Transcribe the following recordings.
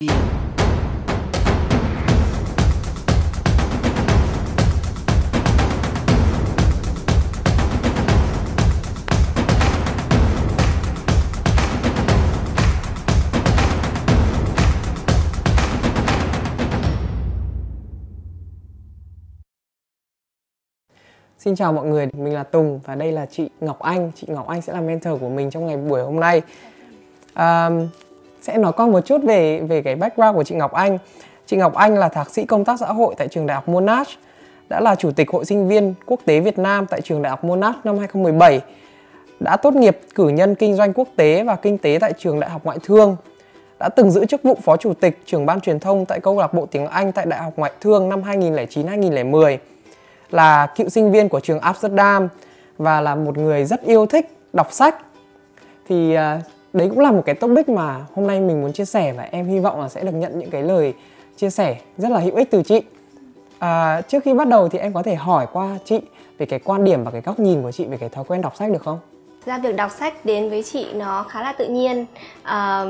Xin chào mọi người, mình là Tùng và đây là chị Ngọc Anh. Chị Ngọc Anh sẽ là mentor của mình trong ngày buổi hôm nay. À, sẽ nói con một chút về về cái background của chị Ngọc Anh. Chị Ngọc Anh là thạc sĩ công tác xã hội tại trường Đại học Monash, đã là chủ tịch hội sinh viên quốc tế Việt Nam tại trường Đại học Monash năm 2017, đã tốt nghiệp cử nhân kinh doanh quốc tế và kinh tế tại trường Đại học Ngoại thương, đã từng giữ chức vụ phó chủ tịch trưởng ban truyền thông tại câu lạc bộ tiếng Anh tại Đại học Ngoại thương năm 2009-2010 là cựu sinh viên của trường Amsterdam và là một người rất yêu thích đọc sách thì uh, đấy cũng là một cái topic mà hôm nay mình muốn chia sẻ và em hy vọng là sẽ được nhận những cái lời chia sẻ rất là hữu ích từ chị. À, trước khi bắt đầu thì em có thể hỏi qua chị về cái quan điểm và cái góc nhìn của chị về cái thói quen đọc sách được không? Ra việc đọc sách đến với chị nó khá là tự nhiên. À,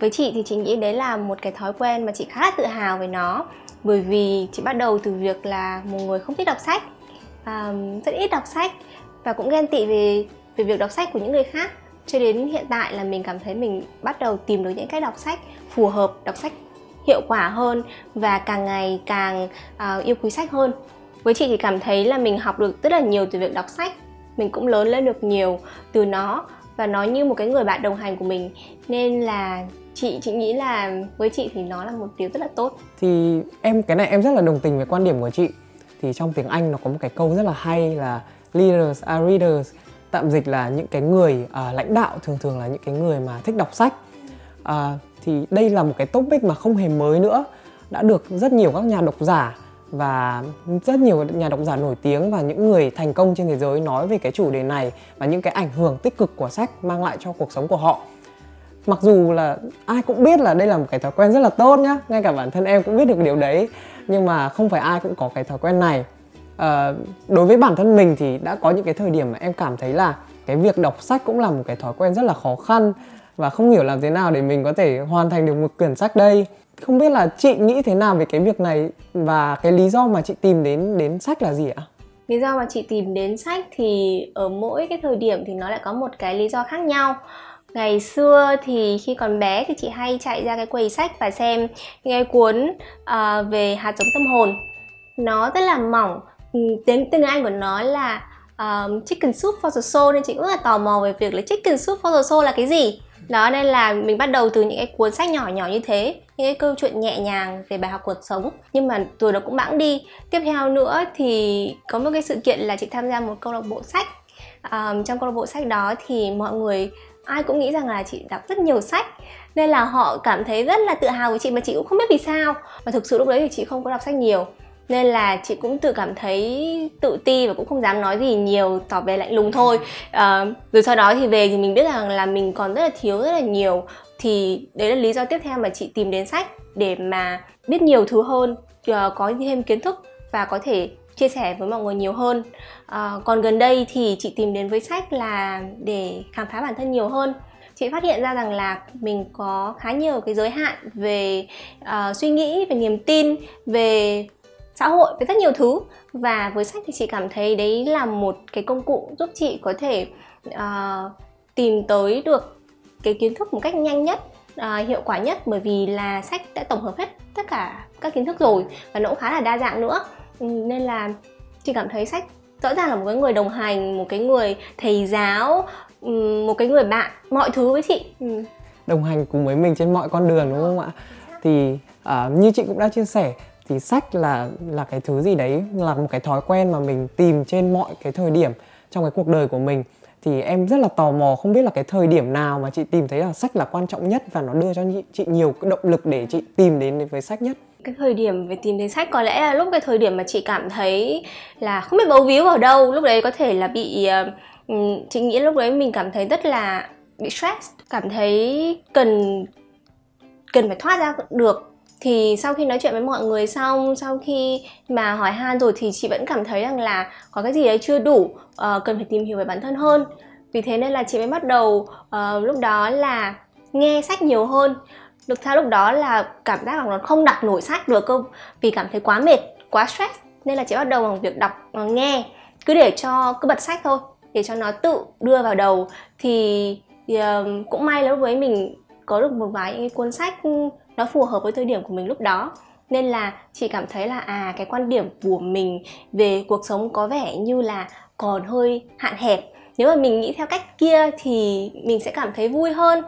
với chị thì chị nghĩ đấy là một cái thói quen mà chị khá là tự hào về nó. Bởi vì chị bắt đầu từ việc là một người không thích đọc sách. À, rất ít đọc sách và cũng ghen tị về về việc đọc sách của những người khác cho đến hiện tại là mình cảm thấy mình bắt đầu tìm được những cách đọc sách phù hợp đọc sách hiệu quả hơn và càng ngày càng uh, yêu quý sách hơn. Với chị thì cảm thấy là mình học được rất là nhiều từ việc đọc sách mình cũng lớn lên được nhiều từ nó và nó như một cái người bạn đồng hành của mình. Nên là chị chị nghĩ là với chị thì nó là một điều rất là tốt. Thì em cái này em rất là đồng tình với quan điểm của chị. Thì trong tiếng Anh nó có một cái câu rất là hay là leaders are readers tạm dịch là những cái người à, lãnh đạo thường thường là những cái người mà thích đọc sách. À, thì đây là một cái topic mà không hề mới nữa. Đã được rất nhiều các nhà độc giả và rất nhiều nhà độc giả nổi tiếng và những người thành công trên thế giới nói về cái chủ đề này và những cái ảnh hưởng tích cực của sách mang lại cho cuộc sống của họ. Mặc dù là ai cũng biết là đây là một cái thói quen rất là tốt nhá ngay cả bản thân em cũng biết được điều đấy nhưng mà không phải ai cũng có cái thói quen này à, đối với bản thân mình thì đã có những cái thời điểm mà em cảm thấy là cái việc đọc sách cũng là một cái thói quen rất là khó khăn và không hiểu làm thế nào để mình có thể hoàn thành được một quyển sách đây. Không biết là chị nghĩ thế nào về cái việc này và cái lý do mà chị tìm đến đến sách là gì ạ? Lý do mà chị tìm đến sách thì ở mỗi cái thời điểm thì nó lại có một cái lý do khác nhau. Ngày xưa thì khi còn bé thì chị hay chạy ra cái quầy sách và xem cái cuốn uh, về hạt giống tâm hồn. Nó rất là mỏng Ừ, tiếng tiếng anh của nó là um, chicken soup for the soul nên chị cũng rất là tò mò về việc là chicken soup for the soul là cái gì. Đó nên là mình bắt đầu từ những cái cuốn sách nhỏ nhỏ như thế những cái câu chuyện nhẹ nhàng về bài học cuộc sống. Nhưng mà tuổi nó cũng bẵng đi. Tiếp theo nữa thì có một cái sự kiện là chị tham gia một câu lạc bộ sách. Um, trong câu lạc bộ sách đó thì mọi người ai cũng nghĩ rằng là chị đọc rất nhiều sách nên là họ cảm thấy rất là tự hào với chị mà chị cũng không biết vì sao. Và thực sự lúc đấy thì chị không có đọc sách nhiều nên là chị cũng tự cảm thấy tự ti và cũng không dám nói gì nhiều tỏ vẻ lạnh lùng thôi. À, rồi sau đó thì về thì mình biết rằng là mình còn rất là thiếu rất là nhiều. Thì đấy là lý do tiếp theo mà chị tìm đến sách để mà biết nhiều thứ hơn ờ, có thêm kiến thức và có thể chia sẻ với mọi người nhiều hơn. À, còn gần đây thì chị tìm đến với sách là để khám phá bản thân nhiều hơn. Chị phát hiện ra rằng là mình có khá nhiều cái giới hạn về uh, suy nghĩ về niềm tin về xã hội với rất nhiều thứ. Và với sách thì chị cảm thấy đấy là một cái công cụ giúp chị có thể uh, tìm tới được cái kiến thức một cách nhanh nhất uh, hiệu quả nhất. Bởi vì là sách đã tổng hợp hết tất cả các kiến thức rồi và nó cũng khá là đa dạng nữa. Ừ, nên là chị cảm thấy sách rõ ràng là một cái người đồng hành một cái người thầy giáo ừ, một cái người bạn mọi thứ với chị. Ừ. đồng hành cùng với mình trên mọi con đường đúng không ạ? Thì uh, như chị cũng đã chia sẻ thì sách là là cái thứ gì đấy, là một cái thói quen mà mình tìm trên mọi cái thời điểm trong cái cuộc đời của mình. Thì em rất là tò mò không biết là cái thời điểm nào mà chị tìm thấy là sách là quan trọng nhất và nó đưa cho chị nhiều cái động lực để chị tìm đến với sách nhất. Cái thời điểm về tìm đến sách có lẽ là lúc cái thời điểm mà chị cảm thấy là không biết bấu víu vào đâu, lúc đấy có thể là bị ờ, chị nghĩ lúc đấy mình cảm thấy rất là bị stress, cảm thấy cần cần phải thoát ra được thì sau khi nói chuyện với mọi người xong sau khi mà hỏi han rồi thì chị vẫn cảm thấy rằng là có cái gì đấy chưa đủ uh, cần phải tìm hiểu về bản thân hơn. Vì thế nên là chị mới bắt đầu uh, lúc đó là nghe sách nhiều hơn. Được theo lúc đó là cảm giác là nó không đọc nổi sách được cơ vì cảm thấy quá mệt quá stress. Nên là chị bắt đầu bằng việc đọc bằng nghe cứ để cho cứ bật sách thôi để cho nó tự đưa vào đầu. Thì, thì uh, cũng may là lúc với mình có được một vài những cuốn sách nó phù hợp với thời điểm của mình lúc đó. Nên là chị cảm thấy là à cái quan điểm của mình về cuộc sống có vẻ như là còn hơi hạn hẹp. Nếu mà mình nghĩ theo cách kia thì mình sẽ cảm thấy vui hơn.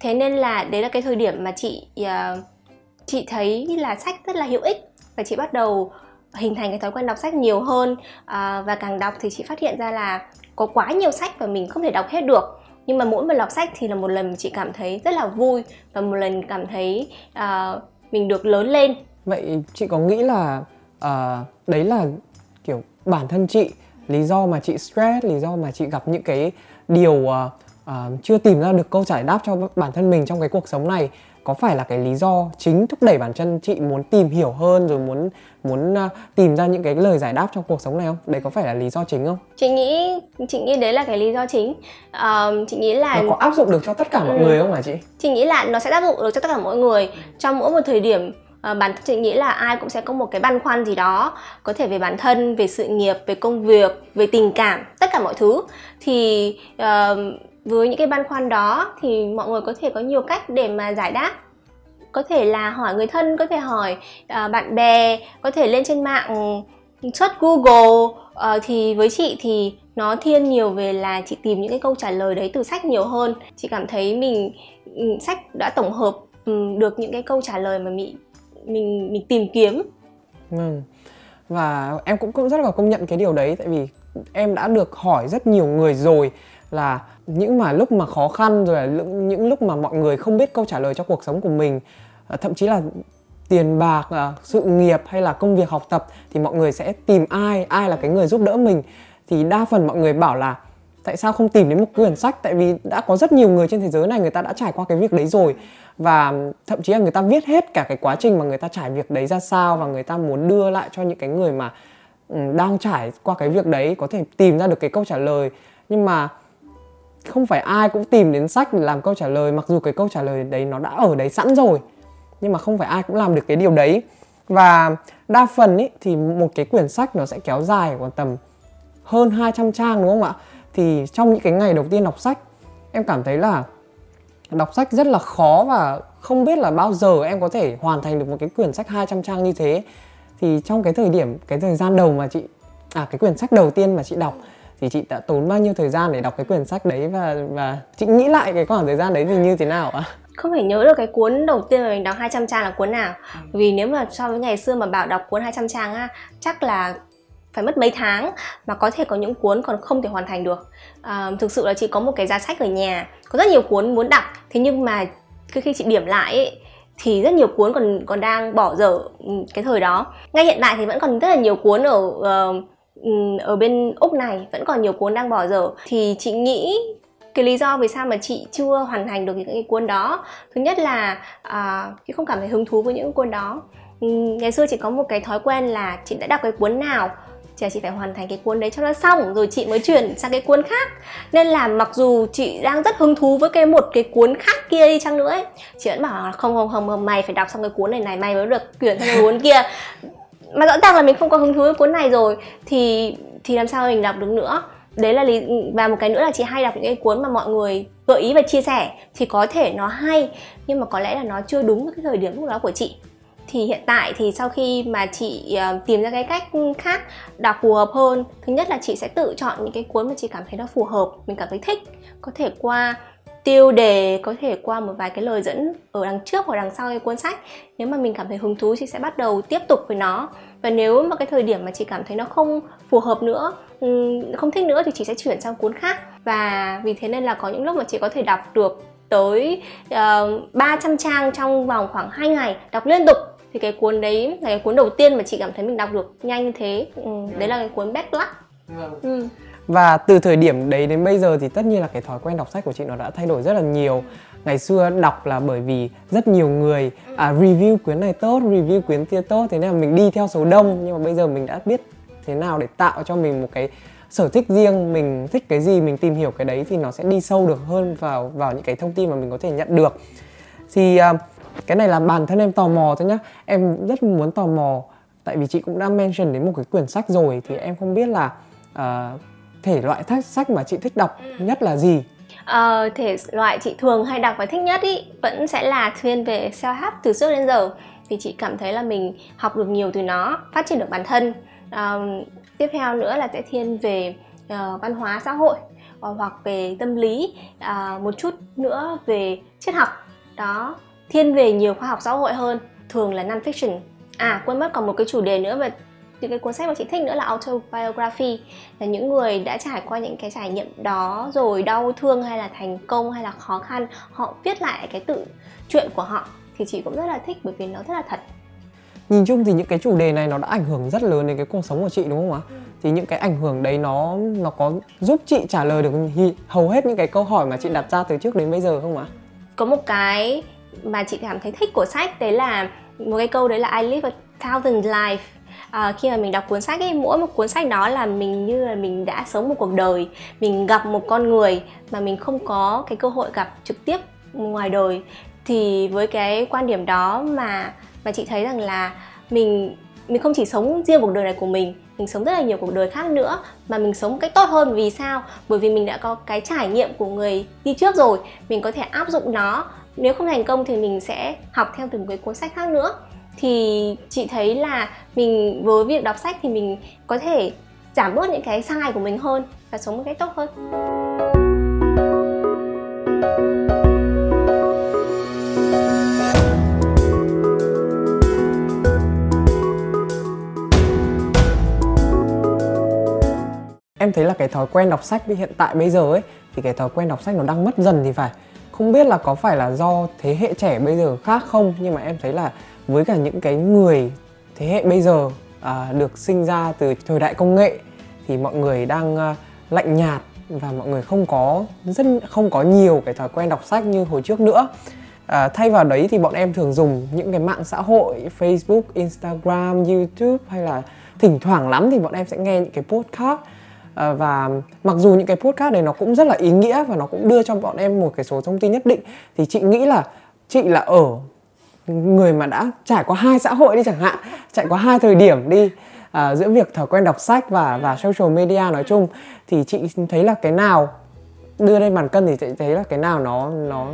Thế nên là đấy là cái thời điểm mà chị uh, chị thấy là sách rất là hữu ích và chị bắt đầu hình thành cái thói quen đọc sách nhiều hơn. Uh, và càng đọc thì chị phát hiện ra là có quá nhiều sách và mình không thể đọc hết được nhưng mà mỗi một lọc sách thì là một lần chị cảm thấy rất là vui và một lần cảm thấy uh, mình được lớn lên. Vậy chị có nghĩ là uh, đấy là kiểu bản thân chị lý do mà chị stress lý do mà chị gặp những cái điều uh, uh, chưa tìm ra được câu giải đáp cho bản thân mình trong cái cuộc sống này có phải là cái lý do chính thúc đẩy bản thân chị muốn tìm hiểu hơn rồi muốn muốn uh, tìm ra những cái lời giải đáp trong cuộc sống này không? Đấy có phải là lý do chính không? Chị nghĩ chị nghĩ đấy là cái lý do chính. Uh, chị nghĩ là nó có áp dụng được cho tất cả mọi ừ. người không hả chị? Chị nghĩ là nó sẽ áp dụng được cho tất cả mọi người trong mỗi một thời điểm À, bản thân chị nghĩ là ai cũng sẽ có một cái băn khoăn gì đó có thể về bản thân về sự nghiệp về công việc về tình cảm tất cả mọi thứ thì uh, với những cái băn khoăn đó thì mọi người có thể có nhiều cách để mà giải đáp. Có thể là hỏi người thân có thể hỏi uh, bạn bè có thể lên trên mạng ừ, search google. Uh, thì với chị thì nó thiên nhiều về là chị tìm những cái câu trả lời đấy từ sách nhiều hơn. Chị cảm thấy mình ừ, sách đã tổng hợp um, được những cái câu trả lời mà mình mình mình tìm kiếm. Ừ. và em cũng cũng rất là công nhận cái điều đấy tại vì em đã được hỏi rất nhiều người rồi là những mà lúc mà khó khăn rồi là những lúc mà mọi người không biết câu trả lời cho cuộc sống của mình à, thậm chí là tiền bạc à, sự nghiệp hay là công việc học tập thì mọi người sẽ tìm ai ai là cái người giúp đỡ mình. Thì đa phần mọi người bảo là tại sao không tìm đến một quyển sách? Tại vì đã có rất nhiều người trên thế giới này, người ta đã trải qua cái việc đấy rồi. Và thậm chí là người ta viết hết cả cái quá trình mà người ta trải việc đấy ra sao và người ta muốn đưa lại cho những cái người mà ừ, đang trải qua cái việc đấy, có thể tìm ra được cái câu trả lời. Nhưng mà không phải ai cũng tìm đến sách để làm câu trả lời mặc dù cái câu trả lời đấy nó đã ở đấy sẵn rồi nhưng mà không phải ai cũng làm được cái điều đấy. Và đa phần ý, thì một cái quyển sách nó sẽ kéo dài khoảng tầm hơn 200 trang đúng không ạ? Thì trong những cái ngày đầu tiên đọc sách em cảm thấy là đọc sách rất là khó và không biết là bao giờ em có thể hoàn thành được một cái quyển sách 200 trang như thế. Thì trong cái thời điểm cái thời gian đầu mà chị à cái quyển sách đầu tiên mà chị đọc thì chị đã tốn bao nhiêu thời gian để đọc cái quyển sách đấy và và chị nghĩ lại cái khoảng thời gian đấy thì như thế nào ạ? Không thể nhớ được cái cuốn đầu tiên mà mình đọc 200 trang là cuốn nào. Vì nếu mà so với ngày xưa mà bảo đọc cuốn 200 trang á, chắc là phải mất mấy tháng mà có thể có những cuốn còn không thể hoàn thành được à, thực sự là chị có một cái giá sách ở nhà có rất nhiều cuốn muốn đọc thế nhưng mà khi chị điểm lại ấy, thì rất nhiều cuốn còn còn đang bỏ dở ừ, cái thời đó ngay hiện tại thì vẫn còn rất là nhiều cuốn ở uh, ở bên úc này vẫn còn nhiều cuốn đang bỏ dở. Thì chị nghĩ cái lý do vì sao mà chị chưa hoàn thành được những cái cuốn đó thứ nhất là à, chị không cảm thấy hứng thú với những cuốn đó. Ngày xưa chị có một cái thói quen là chị đã đọc cái cuốn nào thì chị phải hoàn thành cái cuốn đấy cho nó xong rồi chị mới chuyển sang cái cuốn khác. Nên là mặc dù chị đang rất hứng thú với cái một cái cuốn khác kia đi chăng nữa ấy chị vẫn bảo là không không, không mày phải đọc xong cái cuốn này này mày mới được chuyển sang cái cuốn kia mà rõ ràng là mình không có hứng thú với cuốn này rồi, thì thì làm sao mình đọc được nữa? Đấy là lý, và một cái nữa là chị hay đọc những cái cuốn mà mọi người gợi ý và chia sẻ, thì có thể nó hay, nhưng mà có lẽ là nó chưa đúng với cái thời điểm lúc đó của chị. Thì hiện tại thì sau khi mà chị ờ, tìm ra cái cách khác đọc phù hợp hơn, thứ nhất là chị sẽ tự chọn những cái cuốn mà chị cảm thấy nó phù hợp, mình cảm thấy thích. Có thể qua tiêu đề có thể qua một vài cái lời dẫn ở đằng trước hoặc đằng sau cái cuốn sách. Nếu mà mình cảm thấy hứng thú chị sẽ bắt đầu tiếp tục với nó. Và nếu mà cái thời điểm mà chị cảm thấy nó không phù hợp nữa không thích nữa thì chị sẽ chuyển sang cuốn khác. Và vì thế nên là có những lúc mà chị có thể đọc được tới uh, 300 trang trong vòng khoảng 2 ngày đọc liên tục. Thì cái cuốn đấy là cái cuốn đầu tiên mà chị cảm thấy mình đọc được nhanh như thế. Ừ, đấy là cái cuốn Bad Luck. Ừ và từ thời điểm đấy đến bây giờ thì tất nhiên là cái thói quen đọc sách của chị nó đã thay đổi rất là nhiều. Ngày xưa đọc là bởi vì rất nhiều người à, review quyển này tốt review quyển kia tốt thế nên là mình đi theo số đông. Nhưng mà bây giờ mình đã biết thế nào để tạo cho mình một cái sở thích riêng mình thích cái gì mình tìm hiểu cái đấy thì nó sẽ đi sâu được hơn vào vào những cái thông tin mà mình có thể nhận được. Thì à, cái này là bản thân em tò mò thôi nhá. Em rất muốn tò mò tại vì chị cũng đã mention đến một cái quyển sách rồi thì em không biết là uh, thể loại thách sách mà chị thích đọc ừ. nhất là gì? Uh, thể loại chị thường hay đọc và thích nhất ý vẫn sẽ là thiên về self help từ trước đến giờ. Vì chị cảm thấy là mình học được nhiều từ nó phát triển được bản thân. Uh, tiếp theo nữa là sẽ thiên về uh, văn hóa xã hội uh, hoặc về tâm lý uh, một chút nữa về triết học. Đó thiên về nhiều khoa học xã hội hơn thường là non fiction à quên mất còn một cái chủ đề nữa mà những cái cuốn sách mà chị thích nữa là autobiography là những người đã trải qua những cái trải nghiệm đó rồi đau thương hay là thành công hay là khó khăn họ viết lại cái tự chuyện của họ thì chị cũng rất là thích bởi vì nó rất là thật. Nhìn chung thì những cái chủ đề này nó đã ảnh hưởng rất lớn đến cái cuộc sống của chị đúng không ạ? Ừ. thì những cái ảnh hưởng đấy nó nó có giúp chị trả lời được hầu hết những cái câu hỏi mà chị đặt ra từ trước đến bây giờ không ạ? Có một cái mà chị cảm thấy thích của sách đấy là một cái câu đấy là I live a thousand life à, khi mà mình đọc cuốn sách ấy mỗi một cuốn sách đó là mình như là mình đã sống một cuộc đời mình gặp một con người mà mình không có cái cơ hội gặp trực tiếp ngoài đời. Thì với cái quan điểm đó mà mà chị thấy rằng là mình mình không chỉ sống riêng cuộc đời này của mình mình sống rất là nhiều cuộc đời khác nữa mà mình sống một cách tốt hơn. Vì sao? Bởi vì mình đã có cái trải nghiệm của người đi trước rồi mình có thể áp dụng nó. Nếu không thành công thì mình sẽ học theo từng cái cuốn sách khác nữa thì chị thấy là mình, với việc đọc sách thì mình có thể giảm bớt những cái sai của mình hơn và sống một cách tốt hơn. Em thấy là cái thói quen đọc sách hiện tại bây giờ ấy, thì cái thói quen đọc sách nó đang mất dần thì phải. Không biết là có phải là do thế hệ trẻ bây giờ khác không, nhưng mà em thấy là với cả những cái người thế hệ bây giờ à, được sinh ra từ thời đại công nghệ thì mọi người đang à, lạnh nhạt và mọi người không có rất không có nhiều cái thói quen đọc sách như hồi trước nữa. À, thay vào đấy thì bọn em thường dùng những cái mạng xã hội Facebook, Instagram, YouTube hay là thỉnh thoảng lắm thì bọn em sẽ nghe những cái podcast. À, và mặc dù những cái podcast này nó cũng rất là ý nghĩa và nó cũng đưa cho bọn em một cái số thông tin nhất định thì chị nghĩ là chị là ở người mà đã trải qua hai xã hội đi chẳng hạn trải qua hai thời điểm đi à, giữa việc thói quen đọc sách và và social media nói chung thì chị thấy là cái nào đưa lên bàn cân thì chị thấy là cái nào nó nó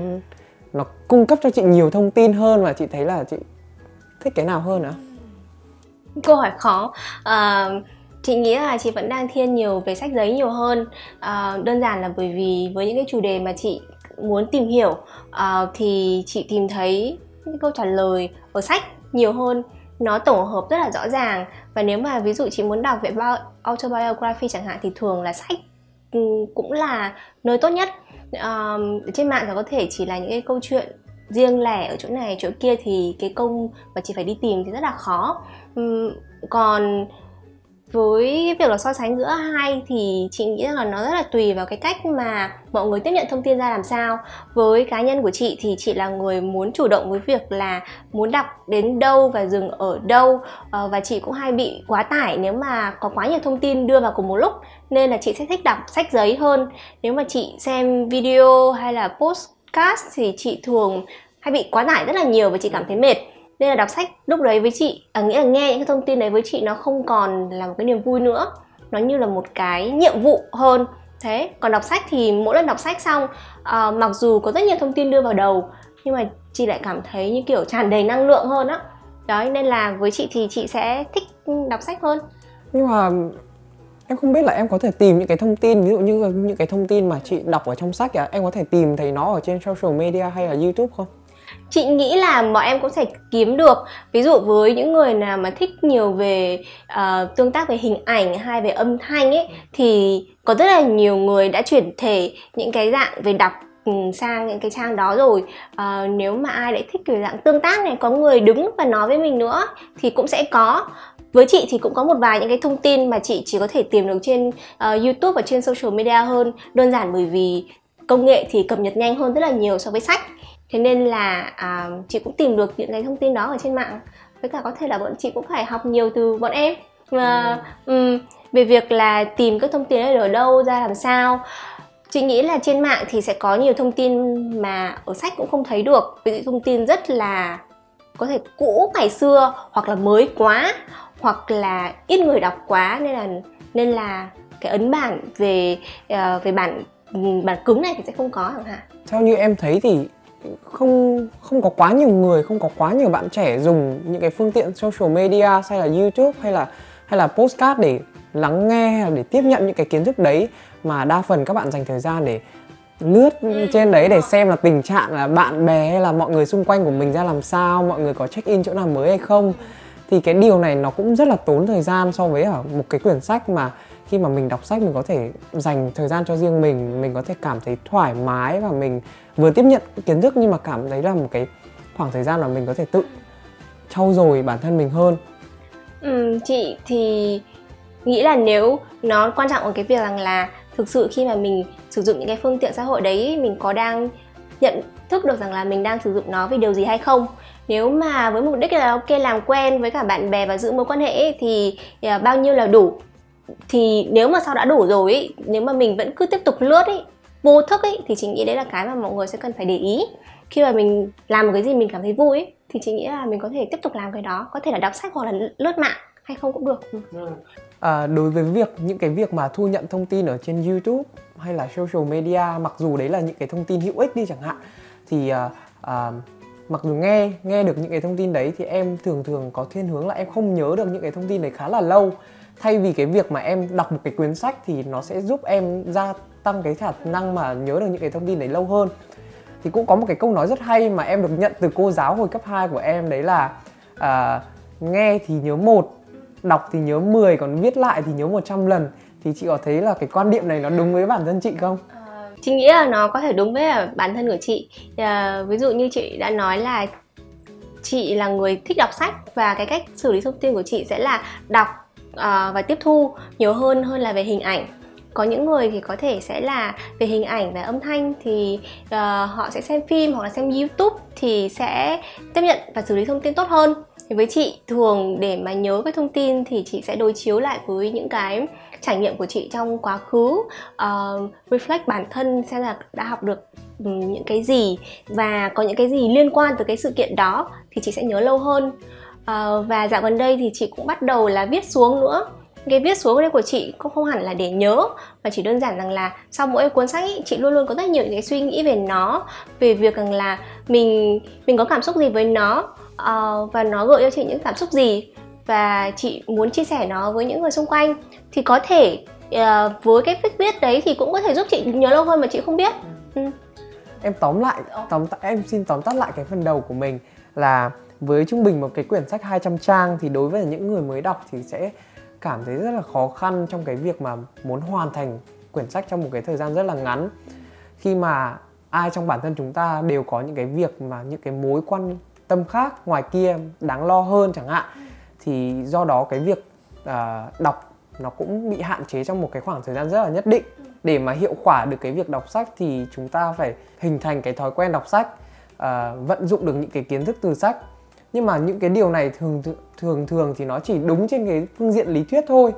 nó cung cấp cho chị nhiều thông tin hơn và chị thấy là chị thích cái nào hơn ạ? Câu hỏi khó. À, chị nghĩ là chị vẫn đang thiên nhiều về sách giấy nhiều hơn. À, đơn giản là bởi vì với những cái chủ đề mà chị muốn tìm hiểu uh, thì chị tìm thấy những câu trả lời ở sách nhiều hơn. Nó tổng hợp rất là rõ ràng. Và nếu mà ví dụ chị muốn đọc về autobiography chẳng hạn thì thường là sách ừ, cũng là nơi tốt nhất. Um, trên mạng thì có thể chỉ là những cái câu chuyện riêng lẻ ở chỗ này chỗ kia thì cái công mà chị phải đi tìm thì rất là khó. Um, còn với việc là so sánh giữa hai thì chị nghĩ rằng là nó rất là tùy vào cái cách mà mọi người tiếp nhận thông tin ra làm sao. Với cá nhân của chị thì chị là người muốn chủ động với việc là muốn đọc đến đâu và dừng ở đâu. Ờ, và chị cũng hay bị quá tải nếu mà có quá nhiều thông tin đưa vào cùng một lúc, nên là chị sẽ thích đọc sách giấy hơn. Nếu mà chị xem video hay là postcast thì chị thường hay bị quá tải rất là nhiều và chị cảm thấy mệt nên là đọc sách lúc đấy với chị à, nghĩa là nghe những cái thông tin đấy với chị nó không còn là một cái niềm vui nữa. Nó như là một cái nhiệm vụ hơn. Thế còn đọc sách thì mỗi lần đọc sách xong à, mặc dù có rất nhiều thông tin đưa vào đầu nhưng mà chị lại cảm thấy như kiểu tràn đầy năng lượng hơn á. Đấy nên là với chị thì chị sẽ thích đọc sách hơn. Nhưng mà em không biết là em có thể tìm những cái thông tin ví dụ như những cái thông tin mà chị đọc ở trong sách à em có thể tìm thấy nó ở trên social media hay là youtube không? Chị nghĩ là mọi em cũng sẽ kiếm được. Ví dụ với những người nào mà thích nhiều về uh, tương tác về hình ảnh hay về âm thanh ấy thì có rất là nhiều người đã chuyển thể những cái dạng về đọc ừ, sang những cái trang đó rồi. À, nếu mà ai lại thích kiểu dạng tương tác này có người đứng và nói với mình nữa thì cũng sẽ có. Với chị thì cũng có một vài những cái thông tin mà chị chỉ có thể tìm được trên uh, YouTube và trên social media hơn. Đơn giản bởi vì công nghệ thì cập nhật nhanh hơn rất là nhiều so với sách thế nên là à, chị cũng tìm được những cái thông tin đó ở trên mạng. Với cả có thể là bọn chị cũng phải học nhiều từ bọn em. Và ừ. um, về việc là tìm các thông tin ấy ở đâu ra làm sao. Chị nghĩ là trên mạng thì sẽ có nhiều thông tin mà ở sách cũng không thấy được. Ví dụ thông tin rất là có thể cũ ngày xưa hoặc là mới quá hoặc là ít người đọc quá. Nên là nên là cái ấn bản về uh, về bản bản cứng này thì sẽ không có chẳng hạn. Theo như em thấy thì không không có quá nhiều người không có quá nhiều bạn trẻ dùng những cái phương tiện social media hay là youtube hay là hay là postcard để lắng nghe hay là để tiếp nhận những cái kiến thức đấy mà đa phần các bạn dành thời gian để lướt ừ. trên đấy để xem là tình trạng là bạn bè hay là mọi người xung quanh của mình ra làm sao mọi người có check in chỗ nào mới hay không thì cái điều này nó cũng rất là tốn thời gian so với ở một cái quyển sách mà khi mà mình đọc sách mình có thể dành thời gian cho riêng mình mình có thể cảm thấy thoải mái và mình vừa tiếp nhận kiến thức nhưng mà cảm thấy là một cái khoảng thời gian mà mình có thể tự trau dồi bản thân mình hơn. Ừ, chị thì nghĩ là nếu nó quan trọng ở cái việc rằng là thực sự khi mà mình sử dụng những cái phương tiện xã hội đấy mình có đang nhận thức được rằng là mình đang sử dụng nó vì điều gì hay không. Nếu mà với mục đích là ok làm quen với cả bạn bè và giữ mối quan hệ ấy, thì à, bao nhiêu là đủ thì nếu mà sau đã đủ rồi ấy, nếu mà mình vẫn cứ tiếp tục lướt ấy vô thức ấy thì chị nghĩ đấy là cái mà mọi người sẽ cần phải để ý. Khi mà mình làm một cái gì mình cảm thấy vui ấy, thì chị nghĩ là mình có thể tiếp tục làm cái đó có thể là đọc sách hoặc là lướt mạng hay không cũng được. Ừ. à, đối với việc những cái việc mà thu nhận thông tin ở trên YouTube hay là social media mặc dù đấy là những cái thông tin hữu ích đi chẳng hạn thì à, à, mặc dù nghe nghe được những cái thông tin đấy thì em thường thường có thiên hướng là em không nhớ được những cái thông tin đấy khá là lâu thay vì cái việc mà em đọc một cái quyển sách thì nó sẽ giúp em gia tăng cái khả năng mà nhớ được những cái thông tin đấy lâu hơn. Thì cũng có một cái câu nói rất hay mà em được nhận từ cô giáo hồi cấp 2 của em đấy là à, nghe thì nhớ một đọc thì nhớ 10 còn viết lại thì nhớ 100 lần. Thì chị có thấy là cái quan điểm này nó đúng với bản thân chị không? À, chị nghĩ là nó có thể đúng với à, bản thân của chị. À, ví dụ như chị đã nói là chị là người thích đọc sách và cái cách xử lý thông tin của chị sẽ là đọc uh, và tiếp thu nhiều hơn hơn là về hình ảnh. Có những người thì có thể sẽ là về hình ảnh và âm thanh thì uh, họ sẽ xem phim hoặc là xem youtube thì sẽ tiếp nhận và xử lý thông tin tốt hơn. Thì với chị thường để mà nhớ cái thông tin thì chị sẽ đối chiếu lại với những cái trải nghiệm của chị trong quá khứ uh, reflect bản thân xem là đã học được ừ, những cái gì và có những cái gì liên quan từ cái sự kiện đó thì chị sẽ nhớ lâu hơn uh, và dạo gần đây thì chị cũng bắt đầu là viết xuống nữa. Cái viết xuống đây của chị cũng không hẳn là để nhớ mà chỉ đơn giản rằng là sau mỗi cuốn sách ý, chị luôn luôn có rất nhiều cái suy nghĩ về nó về việc rằng là mình mình có cảm xúc gì với nó uh, và nó gợi cho chị những cảm xúc gì. Và chị muốn chia sẻ nó với những người xung quanh. Thì có thể uh, với cái viết viết đấy thì cũng có thể giúp chị nhớ lâu hơn mà chị không biết. Ừ. em tóm lại tóm em xin tóm tắt lại cái phần đầu của mình là với trung bình một cái quyển sách 200 trang thì đối với những người mới đọc thì sẽ cảm thấy rất là khó khăn trong cái việc mà muốn hoàn thành quyển sách trong một cái thời gian rất là ngắn. Khi mà ai trong bản thân chúng ta đều có những cái việc mà những cái mối quan tâm khác ngoài kia đáng lo hơn chẳng hạn thì do đó cái việc uh, đọc nó cũng bị hạn chế trong một cái khoảng thời gian rất là nhất định. Để mà hiệu quả được cái việc đọc sách thì chúng ta phải hình thành cái thói quen đọc sách uh, vận dụng được những cái kiến thức từ sách nhưng mà những cái điều này thường thường thường thì nó chỉ đúng trên cái phương diện lý thuyết thôi.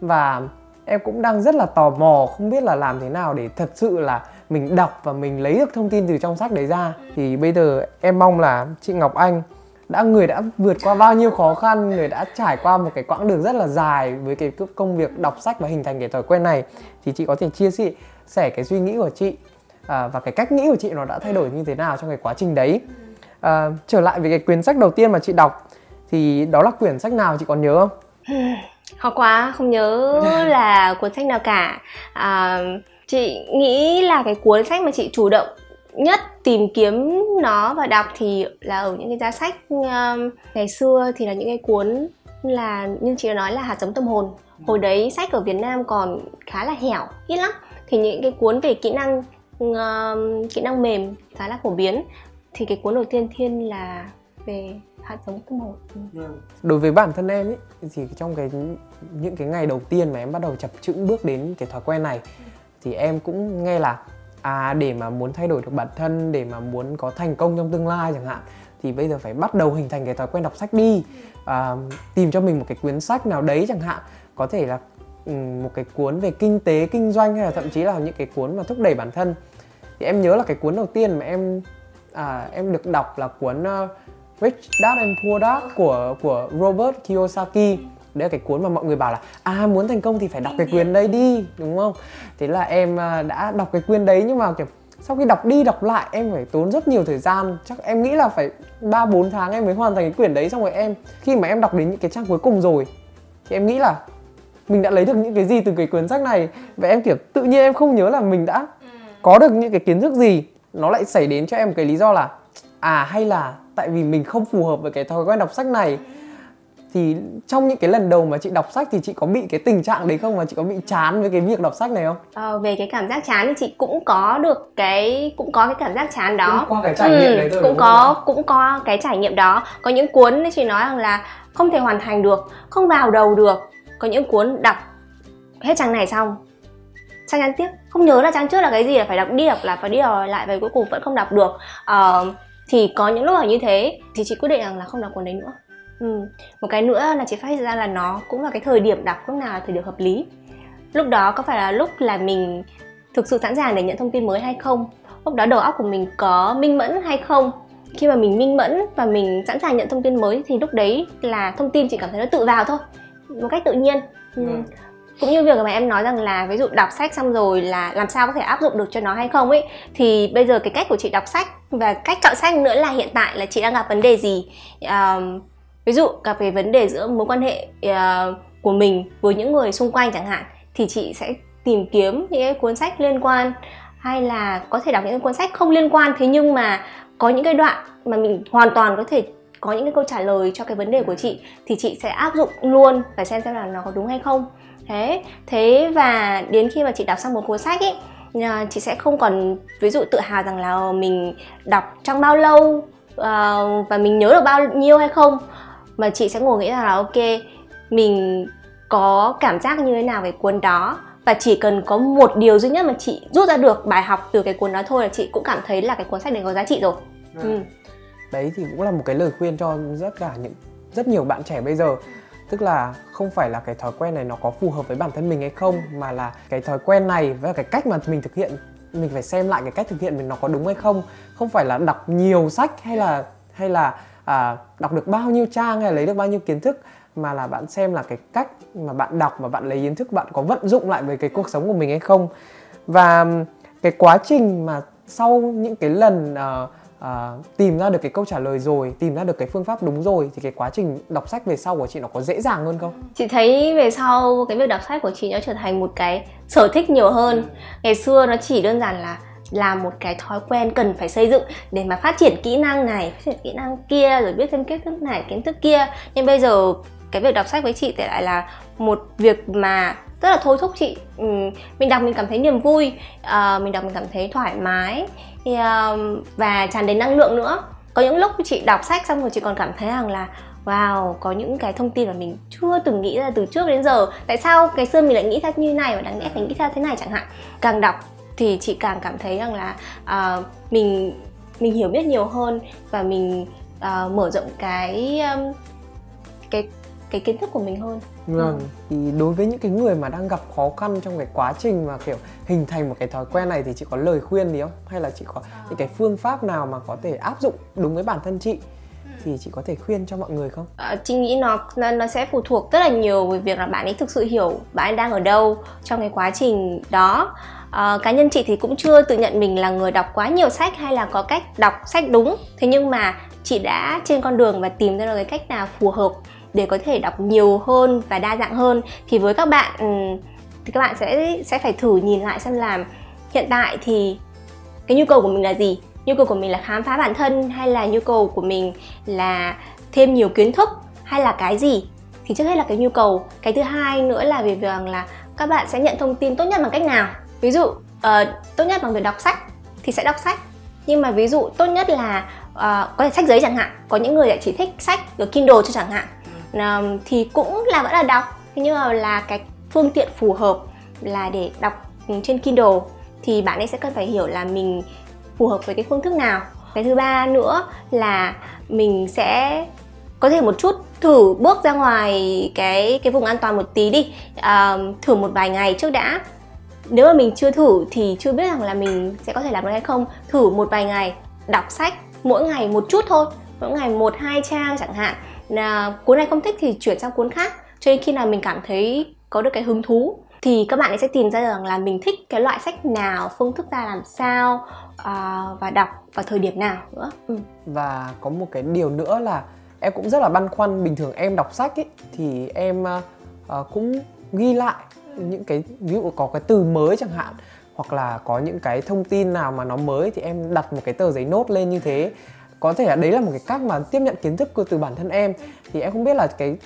Và em cũng đang rất là tò mò không biết là làm thế nào để thật sự là mình đọc và mình lấy được thông tin từ trong sách đấy ra. Thì bây giờ em mong là chị Ngọc Anh đã người đã vượt qua bao nhiêu khó khăn người đã trải qua một cái quãng đường rất là dài với cái công việc đọc sách và hình thành cái thói quen này thì chị có thể chia sẻ sẻ cái suy nghĩ của chị à, và cái cách nghĩ của chị nó đã thay đổi như thế nào trong cái quá trình đấy à, trở lại với cái quyển sách đầu tiên mà chị đọc thì đó là quyển sách nào chị còn nhớ không? Khó quá không nhớ là cuốn sách nào cả. À, chị nghĩ là cái cuốn sách mà chị chủ động nhất tìm kiếm nó và đọc thì là ở những cái giá sách um, ngày xưa thì là những cái cuốn là như chị đã nói là hạt giống tâm hồn. Hồi đấy sách ở Việt Nam còn khá là hẻo ít lắm. Thì những cái cuốn về kỹ năng uh, kỹ năng mềm khá là phổ biến thì cái cuốn đầu tiên thiên là về hạt giống tâm hồn ừ. Vâng. đối với bản thân em ấy thì trong cái những cái ngày đầu tiên mà em bắt đầu chập chững bước đến cái thói quen này thì em cũng nghe là à để mà muốn thay đổi được bản thân để mà muốn có thành công trong tương lai chẳng hạn thì bây giờ phải bắt đầu hình thành cái thói quen đọc sách đi. À, tìm cho mình một cái quyển sách nào đấy chẳng hạn. Có thể là một cái cuốn về kinh tế kinh doanh hay là thậm chí là những cái cuốn mà thúc đẩy bản thân. Thì em nhớ là cái cuốn đầu tiên mà em à, em được đọc là cuốn uh, Rich Dad and Poor Dad của của Robert Kiyosaki. Đấy là cái cuốn mà mọi người bảo là à muốn thành công thì phải đọc cái quyển đấy đi. Đúng không? Thế là em à, đã đọc cái quyển đấy nhưng mà kiểu sau khi đọc đi đọc lại em phải tốn rất nhiều thời gian. Chắc em nghĩ là phải ba bốn tháng em mới hoàn thành cái quyển đấy xong rồi em khi mà em đọc đến những cái trang cuối cùng rồi thì em nghĩ là mình đã lấy được những cái gì từ cái cuốn sách này? Và em kiểu tự nhiên em không nhớ là mình đã có được những cái kiến thức gì nó lại xảy đến cho em một cái lý do là à hay là tại vì mình không phù hợp với cái thói quen đọc sách này thì trong những cái lần đầu mà chị đọc sách thì chị có bị cái tình trạng đấy không và chị có bị chán với cái việc đọc sách này không? Ờ, về cái cảm giác chán thì chị cũng có được cái cũng có cái cảm giác chán đó. Cũng qua cái trải nghiệm ừ, đấy thôi cũng có cũng có cái trải nghiệm đó. Có những cuốn chị nói rằng là không thể hoàn thành được, không vào đầu được. Có những cuốn đọc hết trang này xong trang nhắn tiếp. Không nhớ là trang trước là cái gì là phải đọc đi đọc là phải đi đọc lại và cuối cùng vẫn không đọc được. Uh, thì có những lúc là như thế. Thì chị quyết định rằng là không đọc cuốn đấy nữa. Ừ. một cái nữa là chị phát hiện ra là nó cũng là cái thời điểm đọc lúc nào là thời điểm hợp lý. Lúc đó có phải là lúc là mình thực sự sẵn sàng để nhận thông tin mới hay không? Lúc đó đầu óc của mình có minh mẫn hay không? Khi mà mình minh mẫn và mình sẵn sàng nhận thông tin mới thì lúc đấy là thông tin chị cảm thấy nó tự vào thôi một cách tự nhiên. Ừ. ừ. Cũng như việc mà em nói rằng là ví dụ đọc sách xong rồi là làm sao có thể áp dụng được cho nó hay không ấy thì bây giờ cái cách của chị đọc sách và cách chọn sách nữa là hiện tại là chị đang gặp vấn đề gì? Um, ví dụ gặp về vấn đề giữa mối quan hệ uh, của mình với những người xung quanh chẳng hạn thì chị sẽ tìm kiếm những cái cuốn sách liên quan hay là có thể đọc những cuốn sách không liên quan. Thế nhưng mà có những cái đoạn mà mình hoàn toàn có thể có những cái câu trả lời cho cái vấn đề của chị thì chị sẽ áp dụng luôn và xem xem là nó có đúng hay không thế thế và đến khi mà chị đọc xong một cuốn sách ấy chị sẽ không còn ví dụ tự hào rằng là mình đọc trong bao lâu uh, và mình nhớ được bao nhiêu hay không mà chị sẽ ngồi nghĩ rằng là ok mình có cảm giác như thế nào về cuốn đó và chỉ cần có một điều duy nhất mà chị rút ra được bài học từ cái cuốn đó thôi là chị cũng cảm thấy là cái cuốn sách này có giá trị rồi à. ừ. đấy thì cũng là một cái lời khuyên cho rất cả những rất nhiều bạn trẻ bây giờ tức là không phải là cái thói quen này nó có phù hợp với bản thân mình hay không mà là cái thói quen này và cái cách mà mình thực hiện mình phải xem lại cái cách thực hiện mình nó có đúng hay không. Không phải là đọc nhiều sách hay là hay là à, đọc được bao nhiêu trang hay là lấy được bao nhiêu kiến thức mà là bạn xem là cái cách mà bạn đọc và bạn lấy kiến thức bạn có vận dụng lại với cái cuộc sống của mình hay không. Và cái quá trình mà sau những cái lần uh, à, tìm ra được cái câu trả lời rồi tìm ra được cái phương pháp đúng rồi thì cái quá trình đọc sách về sau của chị nó có dễ dàng hơn không? Chị thấy về sau cái việc đọc sách của chị nó trở thành một cái sở thích nhiều hơn. Ngày xưa nó chỉ đơn giản là là một cái thói quen cần phải xây dựng để mà phát triển kỹ năng này phát triển kỹ năng kia rồi biết thêm kiến thức này kiến thức kia. Nhưng bây giờ cái việc đọc sách với chị thì lại là một việc mà rất là thôi thúc chị. Ừ, mình đọc mình cảm thấy niềm vui uh, mình đọc mình cảm thấy thoải mái uh, và tràn đầy năng lượng nữa. Có những lúc chị đọc sách xong rồi chị còn cảm thấy rằng là wow có những cái thông tin mà mình chưa từng nghĩ ra từ trước đến giờ. Tại sao cái xưa mình lại nghĩ ra như này và đáng lẽ phải nghĩ ra thế này chẳng hạn? Càng đọc thì chị càng cảm thấy rằng là uh, mình mình hiểu biết nhiều hơn và mình uh, mở rộng cái um, cái cái kiến thức của mình hơn vâng ừ. thì đối với những cái người mà đang gặp khó khăn trong cái quá trình mà kiểu hình thành một cái thói quen này thì chị có lời khuyên gì không hay là chị có à. những cái phương pháp nào mà có thể áp dụng đúng với bản thân chị ừ. thì chị có thể khuyên cho mọi người không? À, chị nghĩ nó nó sẽ phụ thuộc rất là nhiều về việc là bạn ấy thực sự hiểu bạn ấy đang ở đâu trong cái quá trình đó. À, cá nhân chị thì cũng chưa tự nhận mình là người đọc quá nhiều sách hay là có cách đọc sách đúng. Thế nhưng mà chị đã trên con đường và tìm ra được cái cách nào phù hợp để có thể đọc nhiều hơn và đa dạng hơn. Thì với các bạn ừ, thì các bạn sẽ sẽ phải thử nhìn lại xem làm hiện tại thì cái nhu cầu của mình là gì? Nhu cầu của mình là khám phá bản thân hay là nhu cầu của mình là thêm nhiều kiến thức hay là cái gì? Thì trước hết là cái nhu cầu. Cái thứ hai nữa là về việc là các bạn sẽ nhận thông tin tốt nhất bằng cách nào? Ví dụ uh, tốt nhất bằng việc đọc sách thì sẽ đọc sách. Nhưng mà ví dụ tốt nhất là uh, có thể sách giấy chẳng hạn. Có những người lại chỉ thích sách ở kindle cho chẳng hạn thì cũng là vẫn là đọc nhưng mà là cái phương tiện phù hợp là để đọc ừ, trên Kindle. Thì bạn ấy sẽ cần phải hiểu là mình phù hợp với cái phương thức nào. Cái thứ ba nữa là mình sẽ có thể một chút thử bước ra ngoài cái cái vùng an toàn một tí đi. À, thử một vài ngày trước đã. Nếu mà mình chưa thử thì chưa biết rằng là mình sẽ có thể làm được hay không. Thử một vài ngày đọc sách mỗi ngày một chút thôi. Mỗi ngày một hai trang chẳng hạn là cuốn này không thích thì chuyển sang cuốn khác. Cho nên khi nào mình cảm thấy có được cái hứng thú thì các bạn ấy sẽ tìm ra rằng là mình thích cái loại sách nào phương thức ra làm sao à, và đọc vào thời điểm nào nữa. Ừ. và có một cái điều nữa là em cũng rất là băn khoăn. Bình thường em đọc sách ấy thì em uh, cũng ghi lại những cái ví dụ có cái từ mới chẳng hạn hoặc là có những cái thông tin nào mà nó mới thì em đặt một cái tờ giấy nốt lên như thế có thể là đấy là một cái cách mà tiếp nhận kiến thức từ bản thân em thì em không biết là cái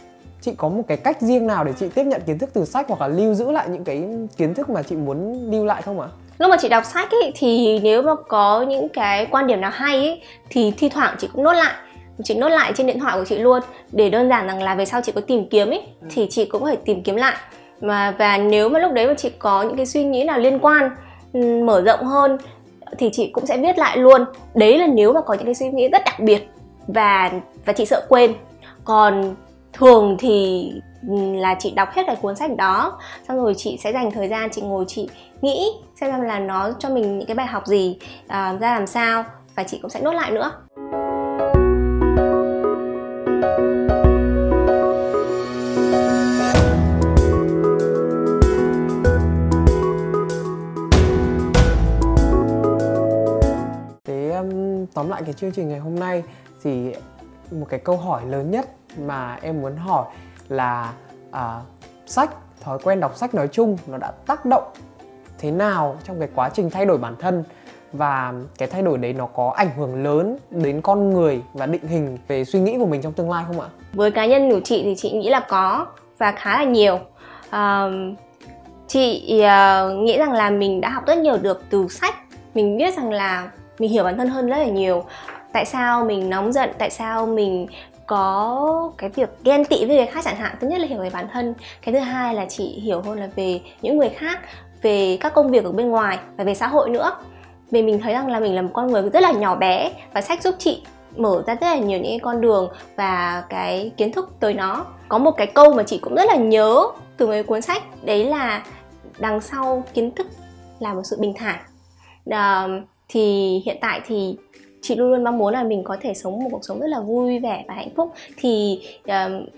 chị có một cái cách riêng nào để chị tiếp nhận kiến thức từ sách hoặc là lưu giữ lại những cái kiến thức mà chị muốn lưu lại không ạ? Lúc mà chị đọc sách ấy, thì nếu mà có những cái quan điểm nào hay ấy, thì thi thoảng chị cũng nốt lại chị nốt lại trên điện thoại của chị luôn để đơn giản rằng là về sau chị có tìm kiếm ấy ừ. thì chị cũng phải tìm kiếm lại mà và nếu mà lúc đấy mà chị có những cái suy nghĩ nào liên quan ừ, mở rộng hơn thì chị cũng sẽ viết lại luôn. Đấy là nếu mà có những cái suy nghĩ rất đặc biệt và và chị sợ quên. Còn thường thì ừ, là chị đọc hết cái cuốn sách đó xong rồi chị sẽ dành thời gian chị ngồi chị nghĩ xem là nó cho mình những cái bài học gì uh, ra làm sao và chị cũng sẽ nốt lại nữa. Tóm lại cái chương trình ngày hôm nay thì một cái câu hỏi lớn nhất mà em muốn hỏi là à, sách thói quen đọc sách nói chung nó đã tác động thế nào trong cái quá trình thay đổi bản thân và cái thay đổi đấy nó có ảnh hưởng lớn đến con người và định hình về suy nghĩ của mình trong tương lai không ạ? Với cá nhân của chị thì chị nghĩ là có và khá là nhiều. À, chị uh, nghĩ rằng là mình đã học rất nhiều được từ sách. Mình biết rằng là mình hiểu bản thân hơn rất là nhiều. Tại sao mình nóng giận? Tại sao mình có cái việc ghen tị với người khác chẳng hạn? Thứ nhất là hiểu về bản thân. Cái thứ hai là chị hiểu hơn là về những người khác về các công việc ở bên ngoài và về xã hội nữa. Vì mình thấy rằng là mình là một con người rất là nhỏ bé và sách giúp chị mở ra rất là nhiều những con đường và cái kiến thức tới nó. Có một cái câu mà chị cũng rất là nhớ từ mấy cuốn sách đấy là đằng sau kiến thức là một sự bình thản uh, thì hiện tại thì chị luôn luôn mong muốn là mình có thể sống một cuộc sống rất là vui vẻ và hạnh phúc. Thì uh,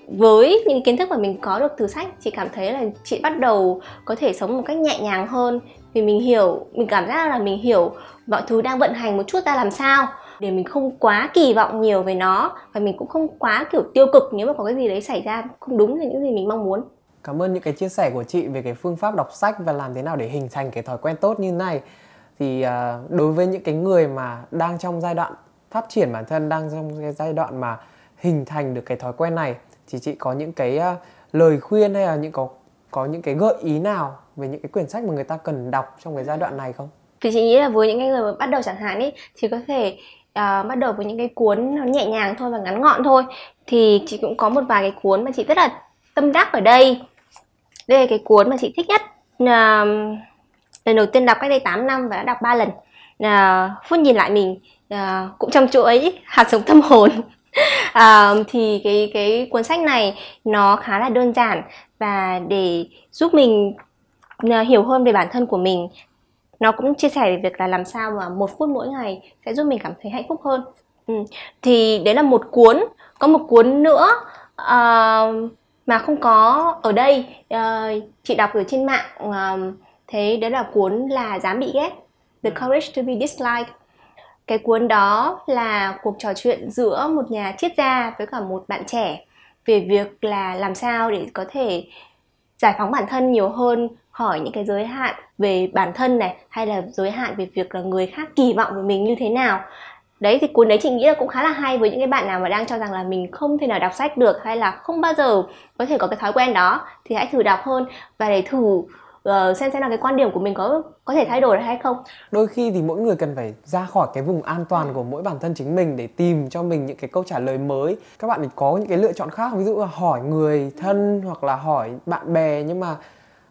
với những kiến thức mà mình có được từ sách chị cảm thấy là chị bắt đầu có thể sống một cách nhẹ nhàng hơn. Vì mình hiểu mình cảm giác là mình hiểu mọi thứ đang vận hành một chút ra làm sao để mình không quá kỳ vọng nhiều về nó và mình cũng không quá kiểu tiêu cực nếu mà có cái gì đấy xảy ra không đúng như những gì mình mong muốn. Cảm ơn những cái chia sẻ của chị về cái phương pháp đọc sách và làm thế nào để hình thành cái thói quen tốt như này thì uh, đối với những cái người mà đang trong giai đoạn phát triển bản thân đang trong cái giai đoạn mà hình thành được cái thói quen này thì chị có những cái uh, lời khuyên hay là những có có những cái gợi ý nào về những cái quyển sách mà người ta cần đọc trong cái giai đoạn này không? Thì chị nghĩ là với những cái người mà bắt đầu chẳng hạn ấy thì có thể uh, bắt đầu với những cái cuốn nó nhẹ nhàng thôi và ngắn gọn thôi thì chị cũng có một vài cái cuốn mà chị rất là tâm đắc ở đây đây là cái cuốn mà chị thích nhất uh, lần đầu tiên đọc cách đây 8 năm và đã đọc 3 lần. À, phút nhìn lại mình à, cũng trong chuỗi hạt giống tâm hồn. À, thì cái cái cuốn sách này nó khá là đơn giản và để giúp mình à, hiểu hơn về bản thân của mình nó cũng chia sẻ về việc là làm sao mà một phút mỗi ngày sẽ giúp mình cảm thấy hạnh phúc hơn. Ừ. thì đấy là một cuốn có một cuốn nữa uh, mà không có ở đây. Uh, chị đọc ở trên mạng uh, thế đó là cuốn là dám bị ghét The Courage to be Disliked. Cái cuốn đó là cuộc trò chuyện giữa một nhà triết gia với cả một bạn trẻ về việc là làm sao để có thể giải phóng bản thân nhiều hơn khỏi những cái giới hạn về bản thân này hay là giới hạn về việc là người khác kỳ vọng về mình như thế nào. Đấy thì cuốn đấy chị nghĩ là cũng khá là hay với những cái bạn nào mà đang cho rằng là mình không thể nào đọc sách được hay là không bao giờ có thể có cái thói quen đó thì hãy thử đọc hơn và để thử uh, xem xem là cái quan điểm của mình có có thể thay đổi được hay không. Đôi khi thì mỗi người cần phải ra khỏi cái vùng an toàn của mỗi bản thân chính mình để tìm cho mình những cái câu trả lời mới. Các bạn có những cái lựa chọn khác ví dụ là hỏi người thân hoặc là hỏi bạn bè nhưng mà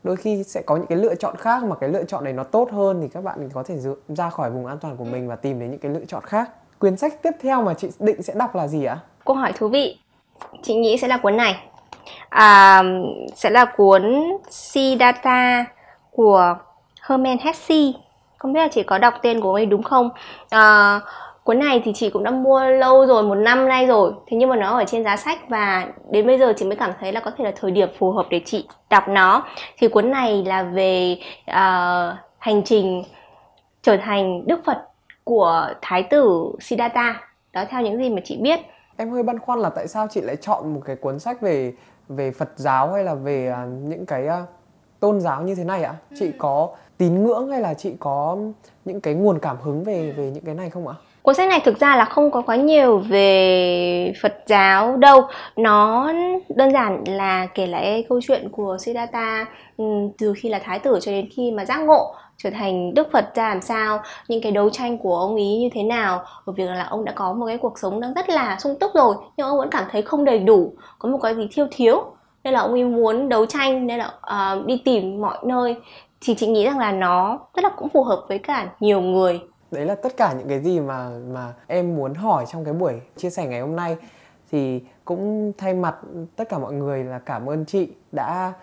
đôi khi sẽ có những cái lựa chọn khác mà cái lựa chọn này nó tốt hơn thì các bạn có thể ra khỏi vùng an toàn của mình và tìm đến những cái lựa chọn khác. Quyển sách tiếp theo mà chị định sẽ đọc là gì ạ? Câu hỏi thú vị. Chị nghĩ sẽ là cuốn này à, sẽ là cuốn Siddhartha của Herman Hesse. Không biết là chị có đọc tên của ông ấy đúng không? À, cuốn này thì chị cũng đã mua lâu rồi một năm nay rồi. Thế nhưng mà nó ở trên giá sách và đến bây giờ chị mới cảm thấy là có thể là thời điểm phù hợp để chị đọc nó. Thì cuốn này là về uh, hành trình trở thành đức phật của thái tử siddhartha đó theo những gì mà chị biết. Em hơi băn khoăn là tại sao chị lại chọn một cái cuốn sách về về phật giáo hay là về uh, những cái uh, tôn giáo như thế này ạ? Chị ừ. có tín ngưỡng hay là chị có những cái nguồn cảm hứng về về những cái này không ạ Cuốn sách này thực ra là không có quá nhiều về Phật giáo đâu. Nó đơn giản là kể lại câu chuyện của Siddhartha ừ, từ khi là thái tử cho đến khi mà giác ngộ trở thành đức phật ra làm sao những cái đấu tranh của ông ý như thế nào. Ở việc là ông đã có một cái cuộc sống đang rất là sung túc rồi nhưng ông vẫn cảm thấy không đầy đủ có một cái gì thiếu thiếu. Nên là ông ấy muốn đấu tranh nên là uh, đi tìm mọi nơi. Thì chị nghĩ rằng là nó rất là cũng phù hợp với cả nhiều người đấy là tất cả những cái gì mà mà em muốn hỏi trong cái buổi chia sẻ ngày hôm nay. Thì cũng thay mặt tất cả mọi người là cảm ơn chị đã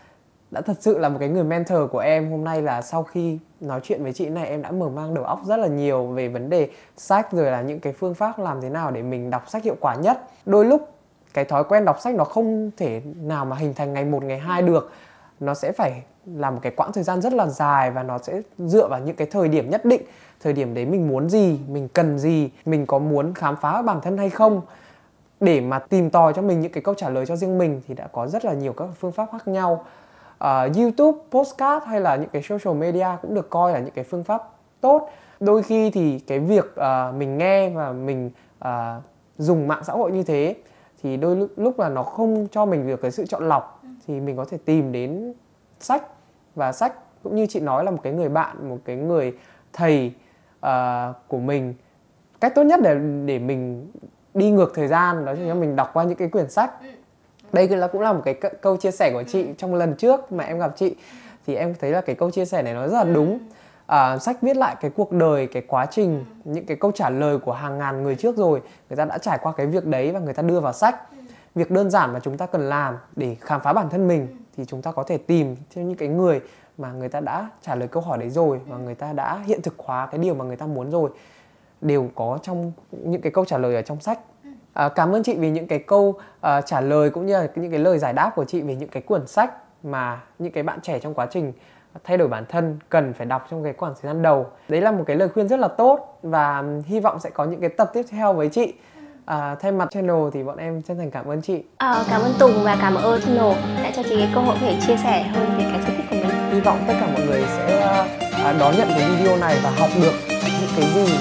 đã thật sự là một cái người mentor của em. Hôm nay là sau khi nói chuyện với chị này, em đã mở mang đầu óc rất là nhiều về vấn đề sách, rồi là những cái phương pháp làm thế nào để mình đọc sách hiệu quả nhất. Đôi lúc cái thói quen đọc sách nó không thể nào mà hình thành ngày một, ngày hai được. Nó sẽ phải là một cái quãng thời gian rất là dài và nó sẽ dựa vào những cái thời điểm nhất định thời điểm đấy mình muốn gì mình cần gì mình có muốn khám phá bản thân hay không? Để mà tìm tòi cho mình những cái câu trả lời cho riêng mình thì đã có rất là nhiều các phương pháp khác nhau. Uh, YouTube, postcard hay là những cái social media cũng được coi là những cái phương pháp tốt. Đôi khi thì cái việc uh, mình nghe và mình uh, dùng mạng xã hội như thế thì đôi lúc, lúc là nó không cho mình được cái sự chọn lọc. Thì mình có thể tìm đến sách. Và sách cũng như chị nói là một cái người bạn một cái người thầy uh, của mình. Cách tốt nhất để để mình đi ngược thời gian đó chính là mình đọc qua những cái quyển sách. Đây là cũng là một cái câu chia sẻ của chị trong lần trước mà em gặp chị. Thì em thấy là cái câu chia sẻ này nó rất là đúng. À, sách viết lại cái cuộc đời cái quá trình những cái câu trả lời của hàng ngàn người trước rồi người ta đã trải qua cái việc đấy và người ta đưa vào sách. Việc đơn giản mà chúng ta cần làm để khám phá bản thân mình thì chúng ta có thể tìm theo những cái người mà người ta đã trả lời câu hỏi đấy rồi và người ta đã hiện thực hóa cái điều mà người ta muốn rồi đều có trong những cái câu trả lời ở trong sách. À, cảm ơn chị vì những cái câu uh, trả lời cũng như là những cái lời giải đáp của chị về những cái cuốn sách mà những cái bạn trẻ trong quá trình thay đổi bản thân cần phải đọc trong cái khoảng thời gian đầu. Đấy là một cái lời khuyên rất là tốt và hy vọng sẽ có những cái tập tiếp theo với chị. À, thay mặt channel thì bọn em chân thành cảm ơn chị. À, cảm ơn Tùng và cảm ơn channel đã cho chị cái cơ hội để chia sẻ hơn về cái Hy vọng tất cả mọi người sẽ ờ, à, đón nhận cái video này và học được những cái gì